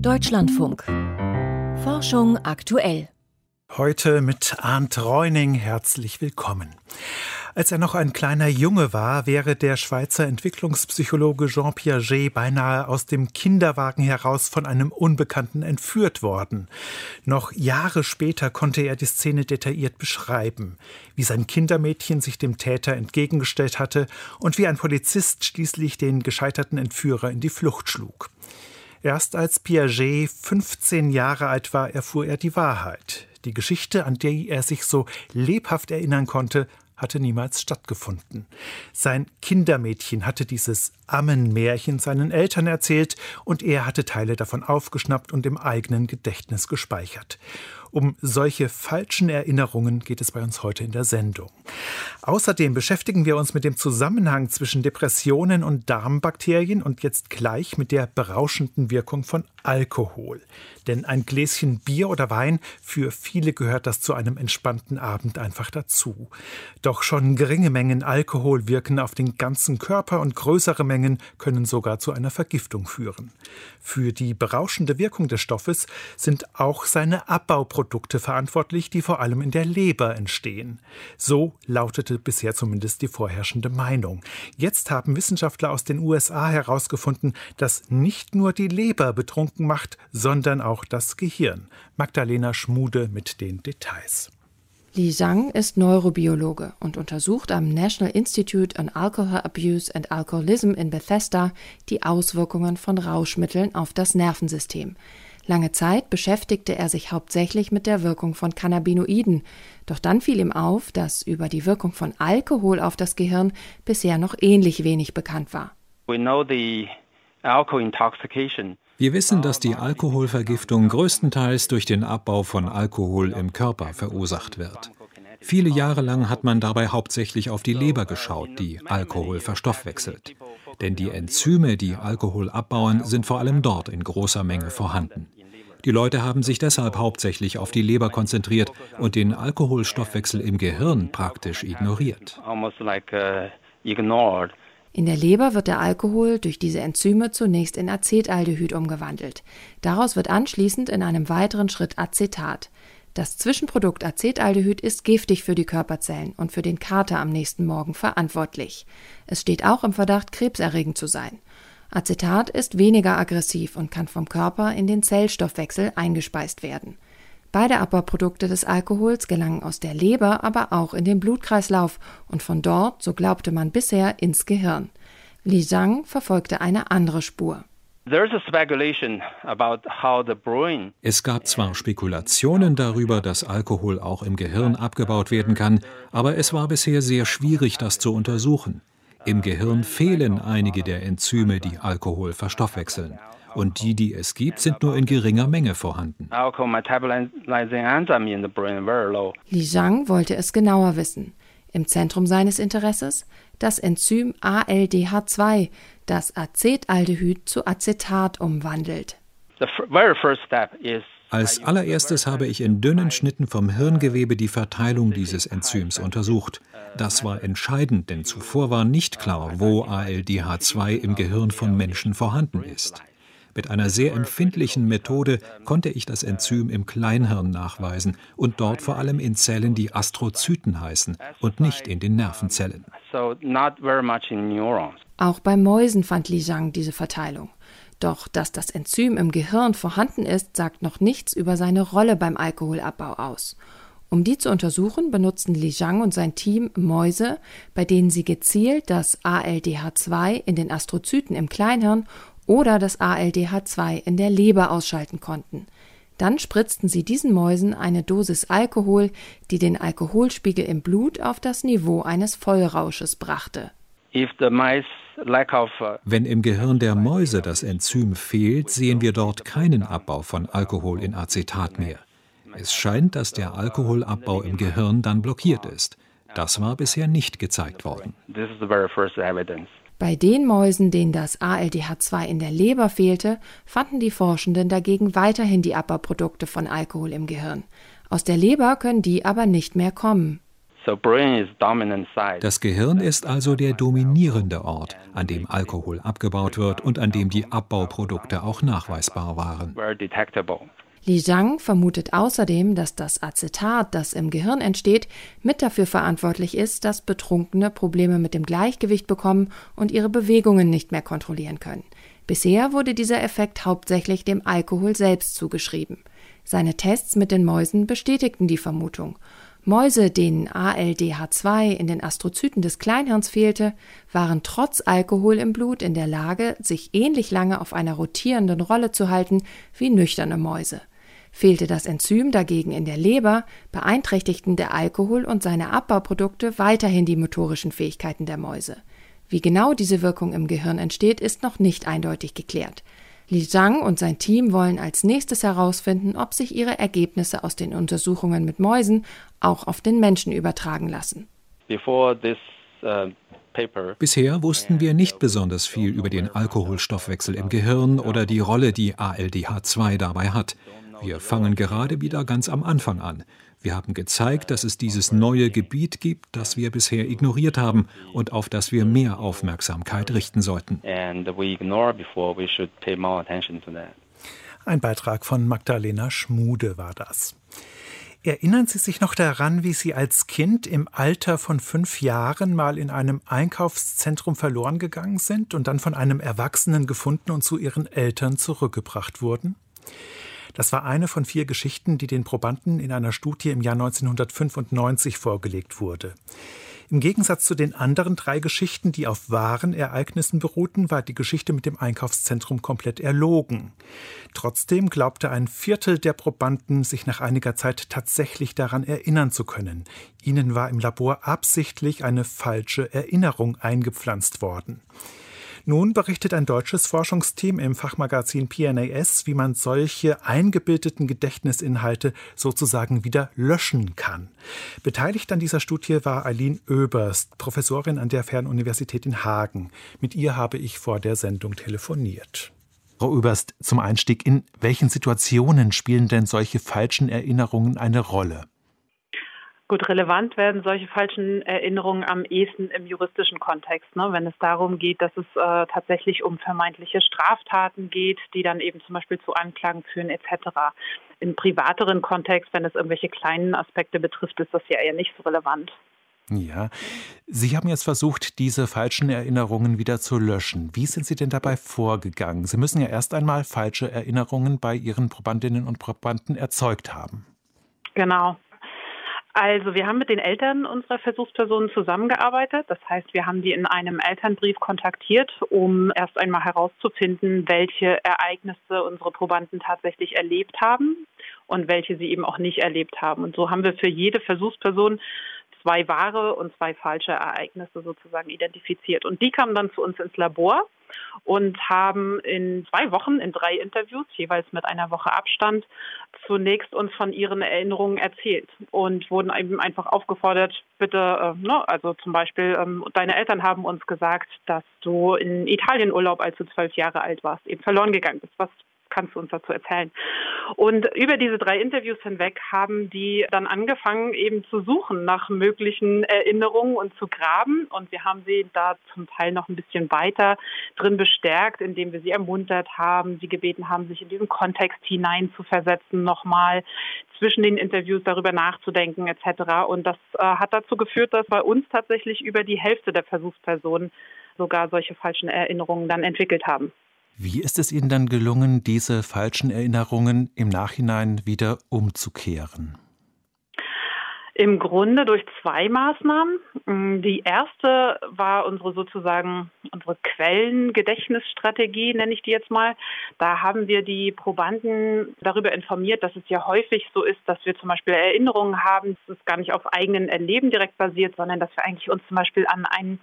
Deutschlandfunk. Forschung aktuell. Heute mit Arndt Reuning herzlich willkommen. Als er noch ein kleiner Junge war, wäre der Schweizer Entwicklungspsychologe Jean Piaget beinahe aus dem Kinderwagen heraus von einem Unbekannten entführt worden. Noch Jahre später konnte er die Szene detailliert beschreiben, wie sein Kindermädchen sich dem Täter entgegengestellt hatte und wie ein Polizist schließlich den gescheiterten Entführer in die Flucht schlug. Erst als Piaget 15 Jahre alt war, erfuhr er die Wahrheit. Die Geschichte, an die er sich so lebhaft erinnern konnte, hatte niemals stattgefunden. Sein Kindermädchen hatte dieses Ammenmärchen seinen Eltern erzählt und er hatte Teile davon aufgeschnappt und im eigenen Gedächtnis gespeichert. Um solche falschen Erinnerungen geht es bei uns heute in der Sendung. Außerdem beschäftigen wir uns mit dem Zusammenhang zwischen Depressionen und Darmbakterien und jetzt gleich mit der berauschenden Wirkung von Alkohol. Denn ein Gläschen Bier oder Wein, für viele gehört das zu einem entspannten Abend einfach dazu. Doch schon geringe Mengen Alkohol wirken auf den ganzen Körper und größere Mengen können sogar zu einer Vergiftung führen. Für die berauschende Wirkung des Stoffes sind auch seine Abbauprodukte verantwortlich, die vor allem in der Leber entstehen. So lautete bisher zumindest die vorherrschende Meinung. Jetzt haben Wissenschaftler aus den USA herausgefunden, dass nicht nur die Leber betrunken macht, sondern auch das Gehirn. Magdalena Schmude mit den Details. Li Zhang ist Neurobiologe und untersucht am National Institute on Alcohol Abuse and Alcoholism in Bethesda die Auswirkungen von Rauschmitteln auf das Nervensystem. Lange Zeit beschäftigte er sich hauptsächlich mit der Wirkung von Cannabinoiden, doch dann fiel ihm auf, dass über die Wirkung von Alkohol auf das Gehirn bisher noch ähnlich wenig bekannt war. We know the alcohol intoxication wir wissen, dass die Alkoholvergiftung größtenteils durch den Abbau von Alkohol im Körper verursacht wird. Viele Jahre lang hat man dabei hauptsächlich auf die Leber geschaut, die Alkohol verstoffwechselt. Denn die Enzyme, die Alkohol abbauen, sind vor allem dort in großer Menge vorhanden. Die Leute haben sich deshalb hauptsächlich auf die Leber konzentriert und den Alkoholstoffwechsel im Gehirn praktisch ignoriert. In der Leber wird der Alkohol durch diese Enzyme zunächst in Acetaldehyd umgewandelt. Daraus wird anschließend in einem weiteren Schritt Acetat. Das Zwischenprodukt Acetaldehyd ist giftig für die Körperzellen und für den Kater am nächsten Morgen verantwortlich. Es steht auch im Verdacht, krebserregend zu sein. Acetat ist weniger aggressiv und kann vom Körper in den Zellstoffwechsel eingespeist werden. Beide Abbauprodukte des Alkohols gelangen aus der Leber aber auch in den Blutkreislauf und von dort, so glaubte man bisher, ins Gehirn. Li Zhang verfolgte eine andere Spur. Es gab zwar Spekulationen darüber, dass Alkohol auch im Gehirn abgebaut werden kann, aber es war bisher sehr schwierig, das zu untersuchen. Im Gehirn fehlen einige der Enzyme, die Alkohol verstoffwechseln und die, die es gibt, sind nur in geringer Menge vorhanden. Li Zhang wollte es genauer wissen. Im Zentrum seines Interesses das Enzym ALDH2, das Acetaldehyd zu Acetat umwandelt. Als allererstes habe ich in dünnen Schnitten vom Hirngewebe die Verteilung dieses Enzyms untersucht. Das war entscheidend, denn zuvor war nicht klar, wo ALDH2 im Gehirn von Menschen vorhanden ist. Mit einer sehr empfindlichen Methode konnte ich das Enzym im Kleinhirn nachweisen und dort vor allem in Zellen, die Astrozyten heißen und nicht in den Nervenzellen. Auch bei Mäusen fand Li Zhang diese Verteilung. Doch dass das Enzym im Gehirn vorhanden ist, sagt noch nichts über seine Rolle beim Alkoholabbau aus. Um die zu untersuchen, benutzten Li Zhang und sein Team Mäuse, bei denen sie gezielt das ALDH2 in den Astrozyten im Kleinhirn oder das ALDH2 in der Leber ausschalten konnten. Dann spritzten sie diesen Mäusen eine Dosis Alkohol, die den Alkoholspiegel im Blut auf das Niveau eines Vollrausches brachte. Uh, Wenn im Gehirn der Mäuse das Enzym fehlt, sehen wir dort keinen Abbau von Alkohol in Acetat mehr. Es scheint, dass der Alkoholabbau im Gehirn dann blockiert ist. Das war bisher nicht gezeigt worden. Bei den Mäusen, denen das ALDH2 in der Leber fehlte, fanden die Forschenden dagegen weiterhin die Abbauprodukte von Alkohol im Gehirn. Aus der Leber können die aber nicht mehr kommen. Das Gehirn ist also der dominierende Ort, an dem Alkohol abgebaut wird und an dem die Abbauprodukte auch nachweisbar waren. Li Zhang vermutet außerdem, dass das Acetat, das im Gehirn entsteht, mit dafür verantwortlich ist, dass Betrunkene Probleme mit dem Gleichgewicht bekommen und ihre Bewegungen nicht mehr kontrollieren können. Bisher wurde dieser Effekt hauptsächlich dem Alkohol selbst zugeschrieben. Seine Tests mit den Mäusen bestätigten die Vermutung. Mäuse, denen ALDH2 in den Astrozyten des Kleinhirns fehlte, waren trotz Alkohol im Blut in der Lage, sich ähnlich lange auf einer rotierenden Rolle zu halten wie nüchterne Mäuse. Fehlte das Enzym dagegen in der Leber, beeinträchtigten der Alkohol und seine Abbauprodukte weiterhin die motorischen Fähigkeiten der Mäuse. Wie genau diese Wirkung im Gehirn entsteht, ist noch nicht eindeutig geklärt. Li Zhang und sein Team wollen als nächstes herausfinden, ob sich ihre Ergebnisse aus den Untersuchungen mit Mäusen auch auf den Menschen übertragen lassen. Uh, Bisher wussten wir nicht besonders viel über den Alkoholstoffwechsel im Gehirn oder die Rolle, die ALDH2 dabei hat. Wir fangen gerade wieder ganz am Anfang an. Wir haben gezeigt, dass es dieses neue Gebiet gibt, das wir bisher ignoriert haben und auf das wir mehr Aufmerksamkeit richten sollten. Ein Beitrag von Magdalena Schmude war das. Erinnern Sie sich noch daran, wie Sie als Kind im Alter von fünf Jahren mal in einem Einkaufszentrum verloren gegangen sind und dann von einem Erwachsenen gefunden und zu Ihren Eltern zurückgebracht wurden? Das war eine von vier Geschichten, die den Probanden in einer Studie im Jahr 1995 vorgelegt wurde. Im Gegensatz zu den anderen drei Geschichten, die auf wahren Ereignissen beruhten, war die Geschichte mit dem Einkaufszentrum komplett erlogen. Trotzdem glaubte ein Viertel der Probanden, sich nach einiger Zeit tatsächlich daran erinnern zu können. Ihnen war im Labor absichtlich eine falsche Erinnerung eingepflanzt worden. Nun berichtet ein deutsches Forschungsteam im Fachmagazin PNAS, wie man solche eingebildeten Gedächtnisinhalte sozusagen wieder löschen kann. Beteiligt an dieser Studie war Eileen Oeberst, Professorin an der Fernuniversität in Hagen. Mit ihr habe ich vor der Sendung telefoniert. Frau Oeberst, zum Einstieg, in welchen Situationen spielen denn solche falschen Erinnerungen eine Rolle? Gut, relevant werden solche falschen Erinnerungen am ehesten im juristischen Kontext, ne? wenn es darum geht, dass es äh, tatsächlich um vermeintliche Straftaten geht, die dann eben zum Beispiel zu Anklagen führen etc. Im privateren Kontext, wenn es irgendwelche kleinen Aspekte betrifft, ist das ja eher nicht so relevant. Ja, Sie haben jetzt versucht, diese falschen Erinnerungen wieder zu löschen. Wie sind Sie denn dabei vorgegangen? Sie müssen ja erst einmal falsche Erinnerungen bei Ihren Probandinnen und Probanden erzeugt haben. Genau. Also wir haben mit den Eltern unserer Versuchspersonen zusammengearbeitet. Das heißt, wir haben die in einem Elternbrief kontaktiert, um erst einmal herauszufinden, welche Ereignisse unsere Probanden tatsächlich erlebt haben und welche sie eben auch nicht erlebt haben. Und so haben wir für jede Versuchsperson zwei wahre und zwei falsche Ereignisse sozusagen identifiziert. Und die kamen dann zu uns ins Labor und haben in zwei Wochen in drei Interviews, jeweils mit einer Woche Abstand, zunächst uns von ihren Erinnerungen erzählt und wurden eben einfach aufgefordert, bitte, äh, ne, also zum Beispiel, ähm, deine Eltern haben uns gesagt, dass du in Italien Urlaub, als du zwölf Jahre alt warst, eben verloren gegangen bist. Was kannst du uns dazu erzählen? Und über diese drei Interviews hinweg haben die dann angefangen, eben zu suchen nach möglichen Erinnerungen und zu graben. Und wir haben sie da zum Teil noch ein bisschen weiter drin bestärkt, indem wir sie ermuntert haben, sie gebeten haben, sich in diesen Kontext hineinzuversetzen, nochmal zwischen den Interviews darüber nachzudenken etc. Und das äh, hat dazu geführt, dass bei uns tatsächlich über die Hälfte der Versuchspersonen sogar solche falschen Erinnerungen dann entwickelt haben. Wie ist es Ihnen dann gelungen, diese falschen Erinnerungen im Nachhinein wieder umzukehren? Im Grunde durch zwei Maßnahmen. Mm, die erste war unsere sozusagen unsere Quellengedächtnisstrategie, nenne ich die jetzt mal. Da haben wir die Probanden darüber informiert, dass es ja häufig so ist, dass wir zum Beispiel Erinnerungen haben, das ist gar nicht auf eigenen Erleben direkt basiert, sondern dass wir eigentlich uns zum Beispiel an einen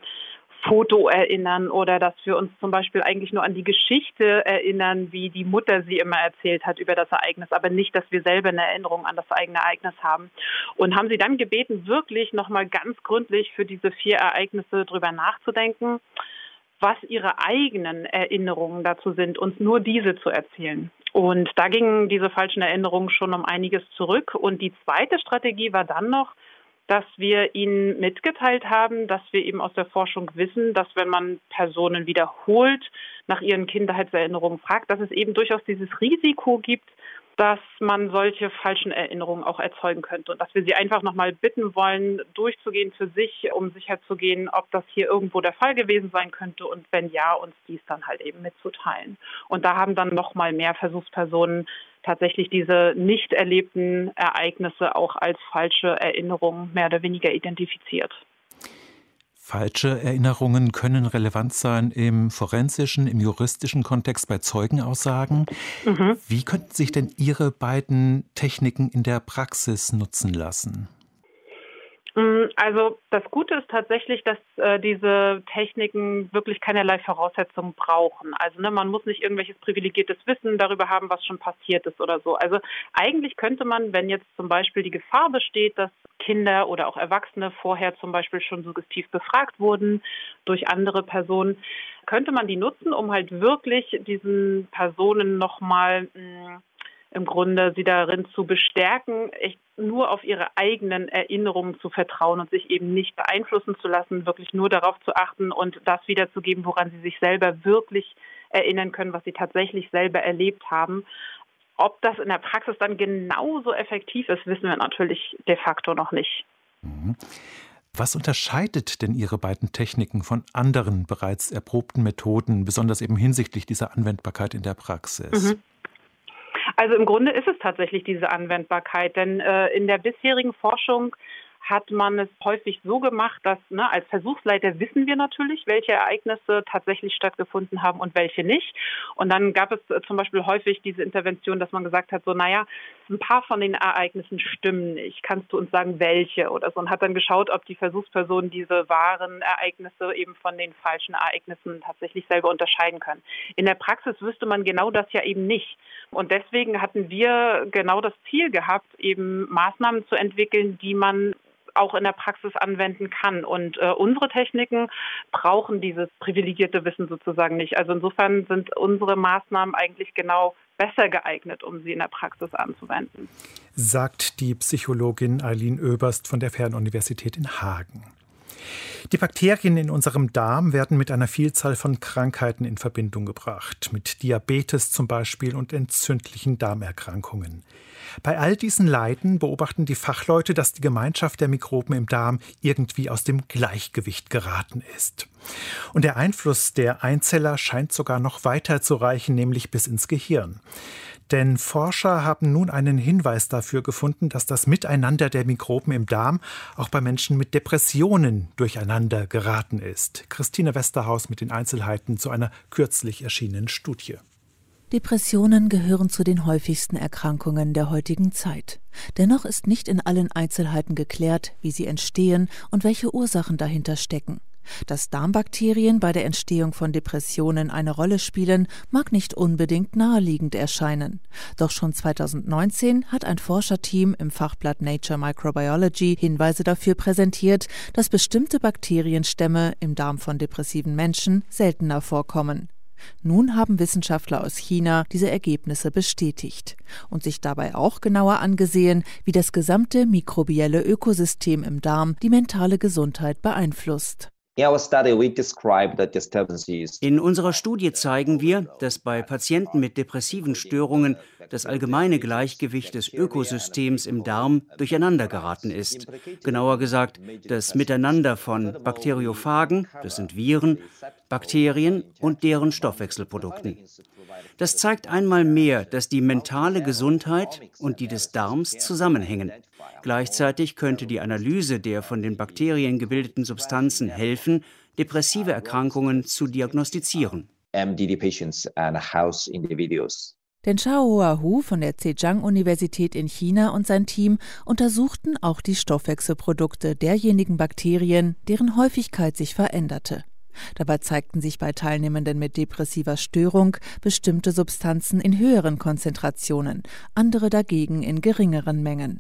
Foto erinnern oder dass wir uns zum Beispiel eigentlich nur an die Geschichte erinnern, wie die Mutter sie immer erzählt hat über das Ereignis, aber nicht, dass wir selber eine Erinnerung an das eigene Ereignis haben. Und haben sie dann gebeten, wirklich nochmal ganz gründlich für diese vier Ereignisse drüber nachzudenken, was ihre eigenen Erinnerungen dazu sind, uns nur diese zu erzählen. Und da gingen diese falschen Erinnerungen schon um einiges zurück. Und die zweite Strategie war dann noch, dass wir ihnen mitgeteilt haben, dass wir eben aus der Forschung wissen, dass wenn man Personen wiederholt nach ihren Kindheitserinnerungen fragt, dass es eben durchaus dieses Risiko gibt, dass man solche falschen Erinnerungen auch erzeugen könnte und dass wir sie einfach nochmal bitten wollen, durchzugehen für sich, um sicherzugehen, ob das hier irgendwo der Fall gewesen sein könnte und wenn ja, uns dies dann halt eben mitzuteilen. Und da haben dann nochmal mehr Versuchspersonen tatsächlich diese nicht erlebten Ereignisse auch als falsche Erinnerungen mehr oder weniger identifiziert. Falsche Erinnerungen können relevant sein im forensischen, im juristischen Kontext bei Zeugenaussagen. Mhm. Wie könnten sich denn Ihre beiden Techniken in der Praxis nutzen lassen? Mm, also das Gute ist tatsächlich, dass äh, diese Techniken wirklich keinerlei Voraussetzungen brauchen. Also ne, man muss nicht irgendwelches privilegiertes Wissen darüber haben, was schon passiert ist oder so. Also eigentlich könnte man, wenn jetzt zum Beispiel die Gefahr besteht, dass Kinder oder auch Erwachsene vorher zum Beispiel schon suggestiv befragt wurden durch andere Personen, könnte man die nutzen, um halt wirklich diesen Personen nochmal mm, im Grunde sie darin zu bestärken, echt nur auf ihre eigenen Erinnerungen zu vertrauen und sich eben nicht beeinflussen zu lassen, wirklich nur darauf zu achten und das wiederzugeben, woran sie sich selber wirklich erinnern können, was sie tatsächlich selber erlebt haben. Ob das in der Praxis dann genauso effektiv ist, wissen wir natürlich de facto noch nicht. Mhm. Was unterscheidet denn Ihre beiden Techniken von anderen bereits erprobten Methoden, besonders eben hinsichtlich dieser Anwendbarkeit in der Praxis? Mhm. Also im Grunde ist es tatsächlich diese Anwendbarkeit, denn äh, in der bisherigen Forschung hat man es häufig so gemacht, dass ne, als Versuchsleiter wissen wir natürlich, welche Ereignisse tatsächlich stattgefunden haben und welche nicht. Und dann gab es äh, zum Beispiel häufig diese Intervention, dass man gesagt hat, so naja, ein paar von den Ereignissen stimmen nicht. Kannst du uns sagen, welche oder so? Und hat dann geschaut, ob die Versuchspersonen diese wahren Ereignisse eben von den falschen Ereignissen tatsächlich selber unterscheiden können. In der Praxis wüsste man genau das ja eben nicht. Und deswegen hatten wir genau das Ziel gehabt, eben Maßnahmen zu entwickeln, die man auch in der Praxis anwenden kann. Und äh, unsere Techniken brauchen dieses privilegierte Wissen sozusagen nicht. Also insofern sind unsere Maßnahmen eigentlich genau besser geeignet, um sie in der Praxis anzuwenden. Sagt die Psychologin Eileen Oeberst von der Fernuniversität in Hagen. Die Bakterien in unserem Darm werden mit einer Vielzahl von Krankheiten in Verbindung gebracht, mit Diabetes zum Beispiel und entzündlichen Darmerkrankungen. Bei all diesen Leiden beobachten die Fachleute, dass die Gemeinschaft der Mikroben im Darm irgendwie aus dem Gleichgewicht geraten ist. Und der Einfluss der Einzeller scheint sogar noch weiter zu reichen, nämlich bis ins Gehirn. Denn Forscher haben nun einen Hinweis dafür gefunden, dass das Miteinander der Mikroben im Darm auch bei Menschen mit Depressionen durcheinander geraten ist. Christine Westerhaus mit den Einzelheiten zu einer kürzlich erschienenen Studie. Depressionen gehören zu den häufigsten Erkrankungen der heutigen Zeit. Dennoch ist nicht in allen Einzelheiten geklärt, wie sie entstehen und welche Ursachen dahinter stecken. Dass Darmbakterien bei der Entstehung von Depressionen eine Rolle spielen, mag nicht unbedingt naheliegend erscheinen. Doch schon 2019 hat ein Forscherteam im Fachblatt Nature Microbiology Hinweise dafür präsentiert, dass bestimmte Bakterienstämme im Darm von depressiven Menschen seltener vorkommen. Nun haben Wissenschaftler aus China diese Ergebnisse bestätigt und sich dabei auch genauer angesehen, wie das gesamte mikrobielle Ökosystem im Darm die mentale Gesundheit beeinflusst. In unserer Studie zeigen wir, dass bei Patienten mit depressiven Störungen das allgemeine Gleichgewicht des Ökosystems im Darm durcheinander geraten ist. Genauer gesagt, das Miteinander von Bakteriophagen, das sind Viren, Bakterien und deren Stoffwechselprodukten. Das zeigt einmal mehr, dass die mentale Gesundheit und die des Darms zusammenhängen. Gleichzeitig könnte die Analyse der von den Bakterien gebildeten Substanzen helfen, depressive Erkrankungen zu diagnostizieren. Denn Xiao Hu von der Zhejiang-Universität in China und sein Team untersuchten auch die Stoffwechselprodukte derjenigen Bakterien, deren Häufigkeit sich veränderte. Dabei zeigten sich bei Teilnehmenden mit depressiver Störung bestimmte Substanzen in höheren Konzentrationen, andere dagegen in geringeren Mengen.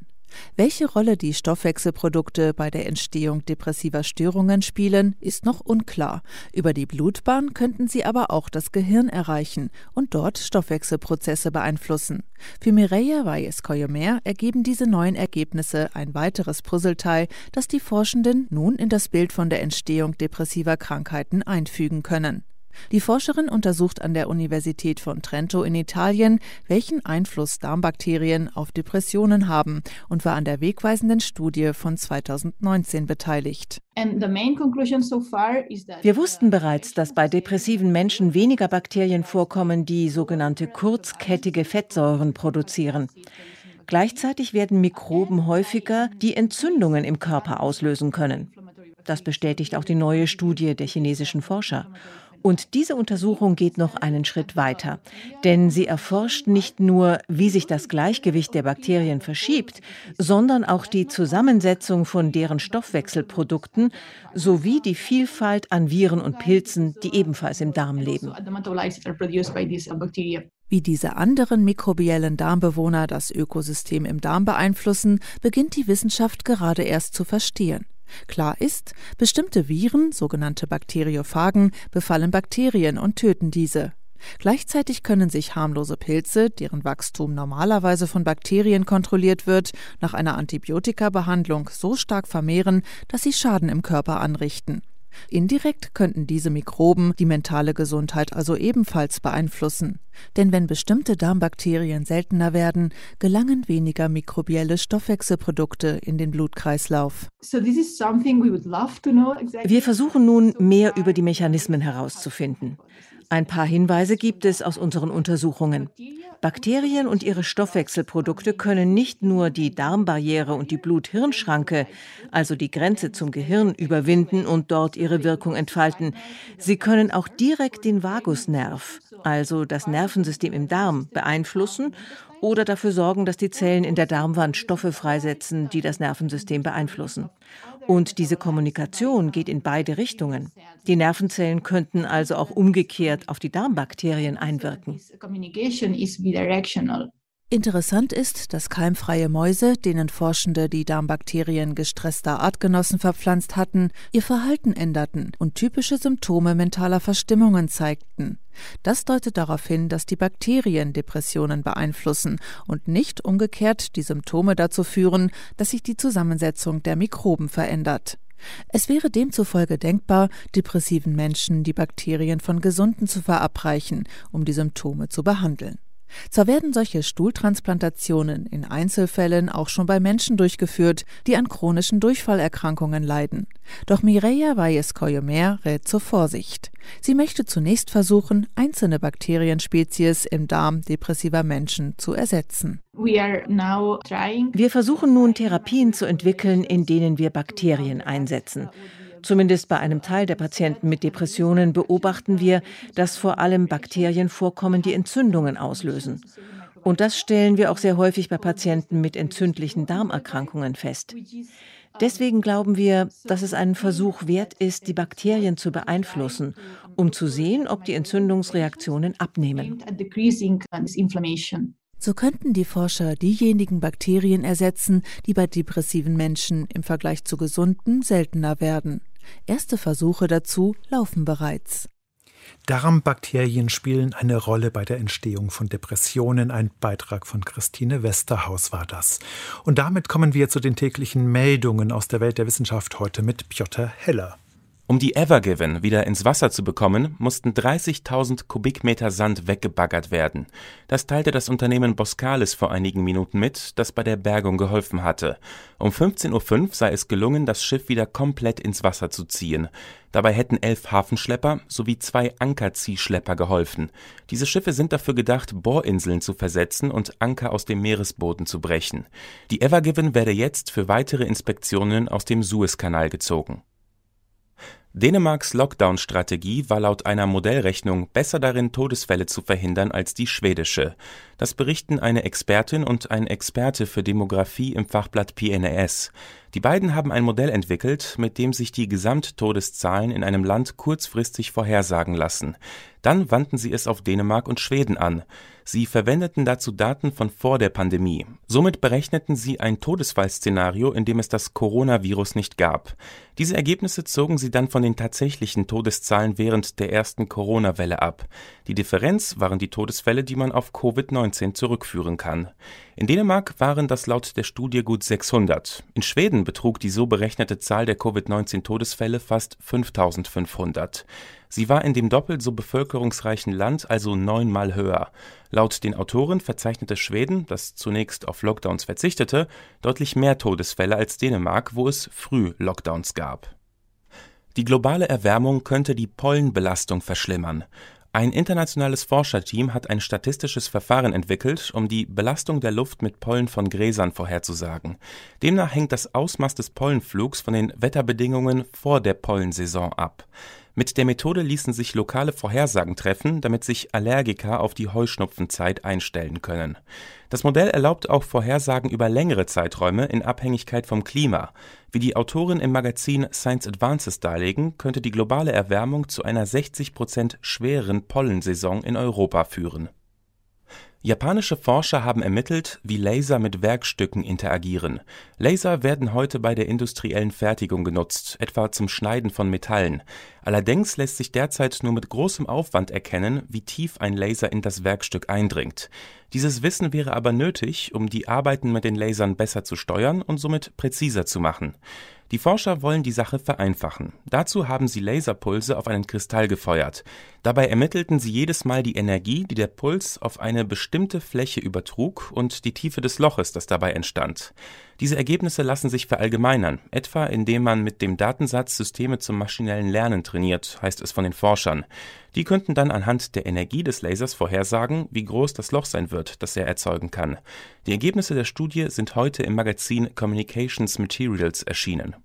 Welche Rolle die Stoffwechselprodukte bei der Entstehung depressiver Störungen spielen, ist noch unklar. Über die Blutbahn könnten sie aber auch das Gehirn erreichen und dort Stoffwechselprozesse beeinflussen. Für Mireia Valles-Coyomer ergeben diese neuen Ergebnisse ein weiteres Puzzleteil, das die Forschenden nun in das Bild von der Entstehung depressiver Krankheiten einfügen können. Die Forscherin untersucht an der Universität von Trento in Italien, welchen Einfluss Darmbakterien auf Depressionen haben und war an der wegweisenden Studie von 2019 beteiligt. Wir wussten bereits, dass bei depressiven Menschen weniger Bakterien vorkommen, die sogenannte kurzkettige Fettsäuren produzieren. Gleichzeitig werden Mikroben häufiger, die Entzündungen im Körper auslösen können. Das bestätigt auch die neue Studie der chinesischen Forscher. Und diese Untersuchung geht noch einen Schritt weiter, denn sie erforscht nicht nur, wie sich das Gleichgewicht der Bakterien verschiebt, sondern auch die Zusammensetzung von deren Stoffwechselprodukten sowie die Vielfalt an Viren und Pilzen, die ebenfalls im Darm leben. Wie diese anderen mikrobiellen Darmbewohner das Ökosystem im Darm beeinflussen, beginnt die Wissenschaft gerade erst zu verstehen. Klar ist, bestimmte Viren, sogenannte Bakteriophagen, befallen Bakterien und töten diese. Gleichzeitig können sich harmlose Pilze, deren Wachstum normalerweise von Bakterien kontrolliert wird, nach einer Antibiotikabehandlung so stark vermehren, dass sie Schaden im Körper anrichten. Indirekt könnten diese Mikroben die mentale Gesundheit also ebenfalls beeinflussen. Denn wenn bestimmte Darmbakterien seltener werden, gelangen weniger mikrobielle Stoffwechselprodukte in den Blutkreislauf. Wir versuchen nun, mehr über die Mechanismen herauszufinden. Ein paar Hinweise gibt es aus unseren Untersuchungen. Bakterien und ihre Stoffwechselprodukte können nicht nur die Darmbarriere und die Blut-Hirn-Schranke, also die Grenze zum Gehirn, überwinden und dort ihre Wirkung entfalten. Sie können auch direkt den Vagusnerv, also das Nervensystem im Darm, beeinflussen oder dafür sorgen, dass die Zellen in der Darmwand Stoffe freisetzen, die das Nervensystem beeinflussen. Und diese Kommunikation geht in beide Richtungen. Die Nervenzellen könnten also auch umgekehrt auf die Darmbakterien einwirken. Interessant ist, dass keimfreie Mäuse, denen Forschende die Darmbakterien gestresster Artgenossen verpflanzt hatten, ihr Verhalten änderten und typische Symptome mentaler Verstimmungen zeigten. Das deutet darauf hin, dass die Bakterien Depressionen beeinflussen und nicht umgekehrt die Symptome dazu führen, dass sich die Zusammensetzung der Mikroben verändert. Es wäre demzufolge denkbar, depressiven Menschen die Bakterien von Gesunden zu verabreichen, um die Symptome zu behandeln. Zwar werden solche Stuhltransplantationen in Einzelfällen auch schon bei Menschen durchgeführt, die an chronischen Durchfallerkrankungen leiden. Doch Mireia Valles-Coyomer rät zur Vorsicht. Sie möchte zunächst versuchen, einzelne Bakterienspezies im Darm depressiver Menschen zu ersetzen. Wir versuchen nun Therapien zu entwickeln, in denen wir Bakterien einsetzen. Zumindest bei einem Teil der Patienten mit Depressionen beobachten wir, dass vor allem Bakterien vorkommen, die Entzündungen auslösen. Und das stellen wir auch sehr häufig bei Patienten mit entzündlichen Darmerkrankungen fest. Deswegen glauben wir, dass es einen Versuch wert ist, die Bakterien zu beeinflussen, um zu sehen, ob die Entzündungsreaktionen abnehmen. So könnten die Forscher diejenigen Bakterien ersetzen, die bei depressiven Menschen im Vergleich zu gesunden seltener werden. Erste Versuche dazu laufen bereits. Darmbakterien spielen eine Rolle bei der Entstehung von Depressionen. Ein Beitrag von Christine Westerhaus war das. Und damit kommen wir zu den täglichen Meldungen aus der Welt der Wissenschaft heute mit Piotr Heller. Um die Evergiven wieder ins Wasser zu bekommen, mussten 30.000 Kubikmeter Sand weggebaggert werden. Das teilte das Unternehmen Boskalis vor einigen Minuten mit, das bei der Bergung geholfen hatte. Um 15.05 Uhr sei es gelungen, das Schiff wieder komplett ins Wasser zu ziehen. Dabei hätten elf Hafenschlepper sowie zwei Ankerziehschlepper geholfen. Diese Schiffe sind dafür gedacht, Bohrinseln zu versetzen und Anker aus dem Meeresboden zu brechen. Die Evergiven werde jetzt für weitere Inspektionen aus dem Suezkanal gezogen. Dänemarks Lockdown-Strategie war laut einer Modellrechnung besser darin, Todesfälle zu verhindern als die schwedische. Das berichten eine Expertin und ein Experte für Demografie im Fachblatt PNAS. Die beiden haben ein Modell entwickelt, mit dem sich die Gesamttodeszahlen in einem Land kurzfristig vorhersagen lassen. Dann wandten sie es auf Dänemark und Schweden an. Sie verwendeten dazu Daten von vor der Pandemie. Somit berechneten sie ein Todesfallszenario, in dem es das Coronavirus nicht gab. Diese Ergebnisse zogen sie dann von den tatsächlichen Todeszahlen während der ersten Corona-Welle ab. Die Differenz waren die Todesfälle, die man auf Covid-19 zurückführen kann. In Dänemark waren das laut der Studie gut 600. In Schweden betrug die so berechnete Zahl der Covid-19-Todesfälle fast 5500. Sie war in dem doppelt so bevölkerungsreichen Land also neunmal höher. Laut den Autoren verzeichnete Schweden, das zunächst auf Lockdowns verzichtete, deutlich mehr Todesfälle als Dänemark, wo es früh Lockdowns gab. Die globale Erwärmung könnte die Pollenbelastung verschlimmern. Ein internationales Forscherteam hat ein statistisches Verfahren entwickelt, um die Belastung der Luft mit Pollen von Gräsern vorherzusagen. Demnach hängt das Ausmaß des Pollenflugs von den Wetterbedingungen vor der Pollensaison ab. Mit der Methode ließen sich lokale Vorhersagen treffen, damit sich Allergiker auf die Heuschnupfenzeit einstellen können. Das Modell erlaubt auch Vorhersagen über längere Zeiträume in Abhängigkeit vom Klima. Wie die Autoren im Magazin Science Advances darlegen, könnte die globale Erwärmung zu einer 60 Prozent schwereren Pollensaison in Europa führen Japanische Forscher haben ermittelt, wie Laser mit Werkstücken interagieren. Laser werden heute bei der industriellen Fertigung genutzt, etwa zum Schneiden von Metallen. Allerdings lässt sich derzeit nur mit großem Aufwand erkennen, wie tief ein Laser in das Werkstück eindringt. Dieses Wissen wäre aber nötig, um die Arbeiten mit den Lasern besser zu steuern und somit präziser zu machen. Die Forscher wollen die Sache vereinfachen. Dazu haben sie Laserpulse auf einen Kristall gefeuert. Dabei ermittelten sie jedes Mal die Energie, die der Puls auf eine bestimmte Fläche übertrug und die Tiefe des Loches, das dabei entstand. Diese Ergebnisse lassen sich verallgemeinern, etwa indem man mit dem Datensatz Systeme zum maschinellen Lernen trainiert, heißt es von den Forschern. Die könnten dann anhand der Energie des Lasers vorhersagen, wie groß das Loch sein wird, das er erzeugen kann. Die Ergebnisse der Studie sind heute im Magazin Communications Materials erschienen.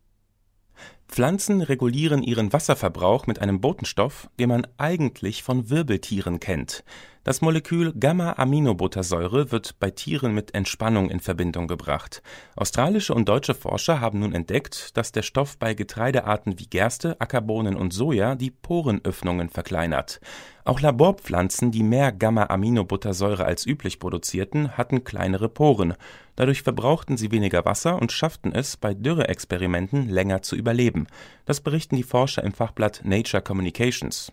Pflanzen regulieren ihren Wasserverbrauch mit einem Botenstoff, den man eigentlich von Wirbeltieren kennt. Das Molekül Gamma-Aminobuttersäure wird bei Tieren mit Entspannung in Verbindung gebracht. Australische und deutsche Forscher haben nun entdeckt, dass der Stoff bei Getreidearten wie Gerste, Ackerbohnen und Soja die Porenöffnungen verkleinert. Auch Laborpflanzen, die mehr Gamma-Aminobuttersäure als üblich produzierten, hatten kleinere Poren. Dadurch verbrauchten sie weniger Wasser und schafften es, bei Dürreexperimenten länger zu überleben. Das berichten die Forscher im Fachblatt Nature Communications.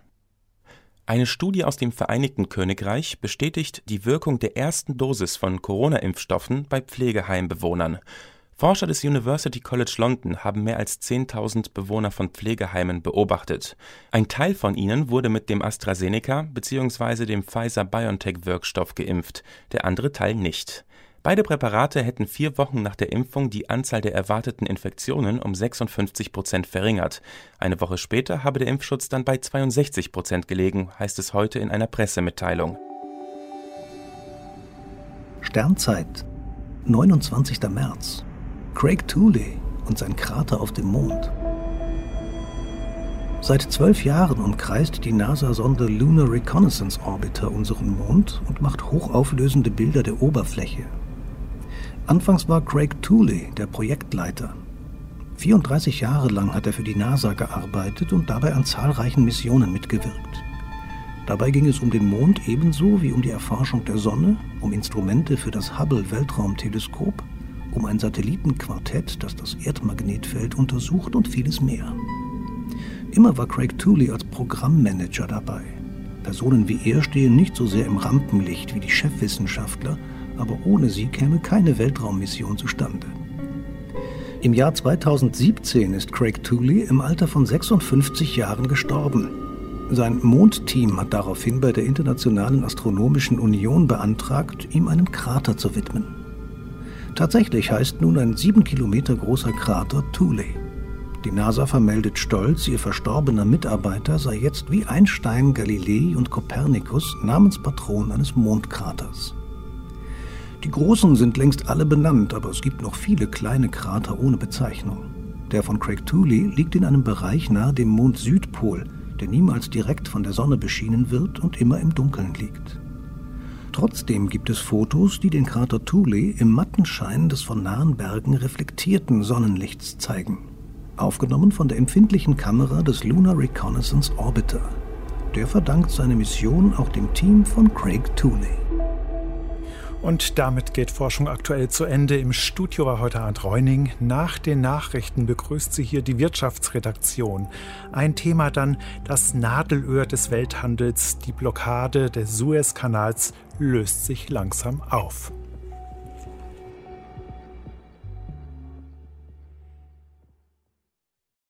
Eine Studie aus dem Vereinigten Königreich bestätigt die Wirkung der ersten Dosis von Corona-Impfstoffen bei Pflegeheimbewohnern. Forscher des University College London haben mehr als 10.000 Bewohner von Pflegeheimen beobachtet. Ein Teil von ihnen wurde mit dem AstraZeneca bzw. dem Pfizer-BioNTech-Wirkstoff geimpft, der andere Teil nicht. Beide Präparate hätten vier Wochen nach der Impfung die Anzahl der erwarteten Infektionen um 56 Prozent verringert. Eine Woche später habe der Impfschutz dann bei 62 Prozent gelegen, heißt es heute in einer Pressemitteilung. Sternzeit, 29. März. Craig Tooley und sein Krater auf dem Mond. Seit zwölf Jahren umkreist die NASA-Sonde Lunar Reconnaissance Orbiter unseren Mond und macht hochauflösende Bilder der Oberfläche, Anfangs war Craig Tooley der Projektleiter. 34 Jahre lang hat er für die NASA gearbeitet und dabei an zahlreichen Missionen mitgewirkt. Dabei ging es um den Mond ebenso wie um die Erforschung der Sonne, um Instrumente für das Hubble Weltraumteleskop, um ein Satellitenquartett, das das Erdmagnetfeld untersucht und vieles mehr. Immer war Craig Tooley als Programmmanager dabei. Personen wie er stehen nicht so sehr im Rampenlicht wie die Chefwissenschaftler, aber ohne sie käme keine Weltraummission zustande. Im Jahr 2017 ist Craig Tooley im Alter von 56 Jahren gestorben. Sein Mondteam hat daraufhin bei der Internationalen Astronomischen Union beantragt, ihm einen Krater zu widmen. Tatsächlich heißt nun ein sieben Kilometer großer Krater Tooley. Die NASA vermeldet stolz, ihr verstorbener Mitarbeiter sei jetzt wie Einstein, Galilei und Kopernikus Namenspatron eines Mondkraters. Die großen sind längst alle benannt, aber es gibt noch viele kleine Krater ohne Bezeichnung. Der von Craig Tooley liegt in einem Bereich nahe dem Mond Südpol, der niemals direkt von der Sonne beschienen wird und immer im Dunkeln liegt. Trotzdem gibt es Fotos, die den Krater Thule im matten Schein des von nahen Bergen reflektierten Sonnenlichts zeigen. Aufgenommen von der empfindlichen Kamera des Lunar Reconnaissance Orbiter. Der verdankt seine Mission auch dem Team von Craig Tooley. Und damit geht Forschung aktuell zu Ende. Im Studio war heute Arndt Reuning. Nach den Nachrichten begrüßt sie hier die Wirtschaftsredaktion. Ein Thema dann das Nadelöhr des Welthandels. Die Blockade des Suezkanals löst sich langsam auf.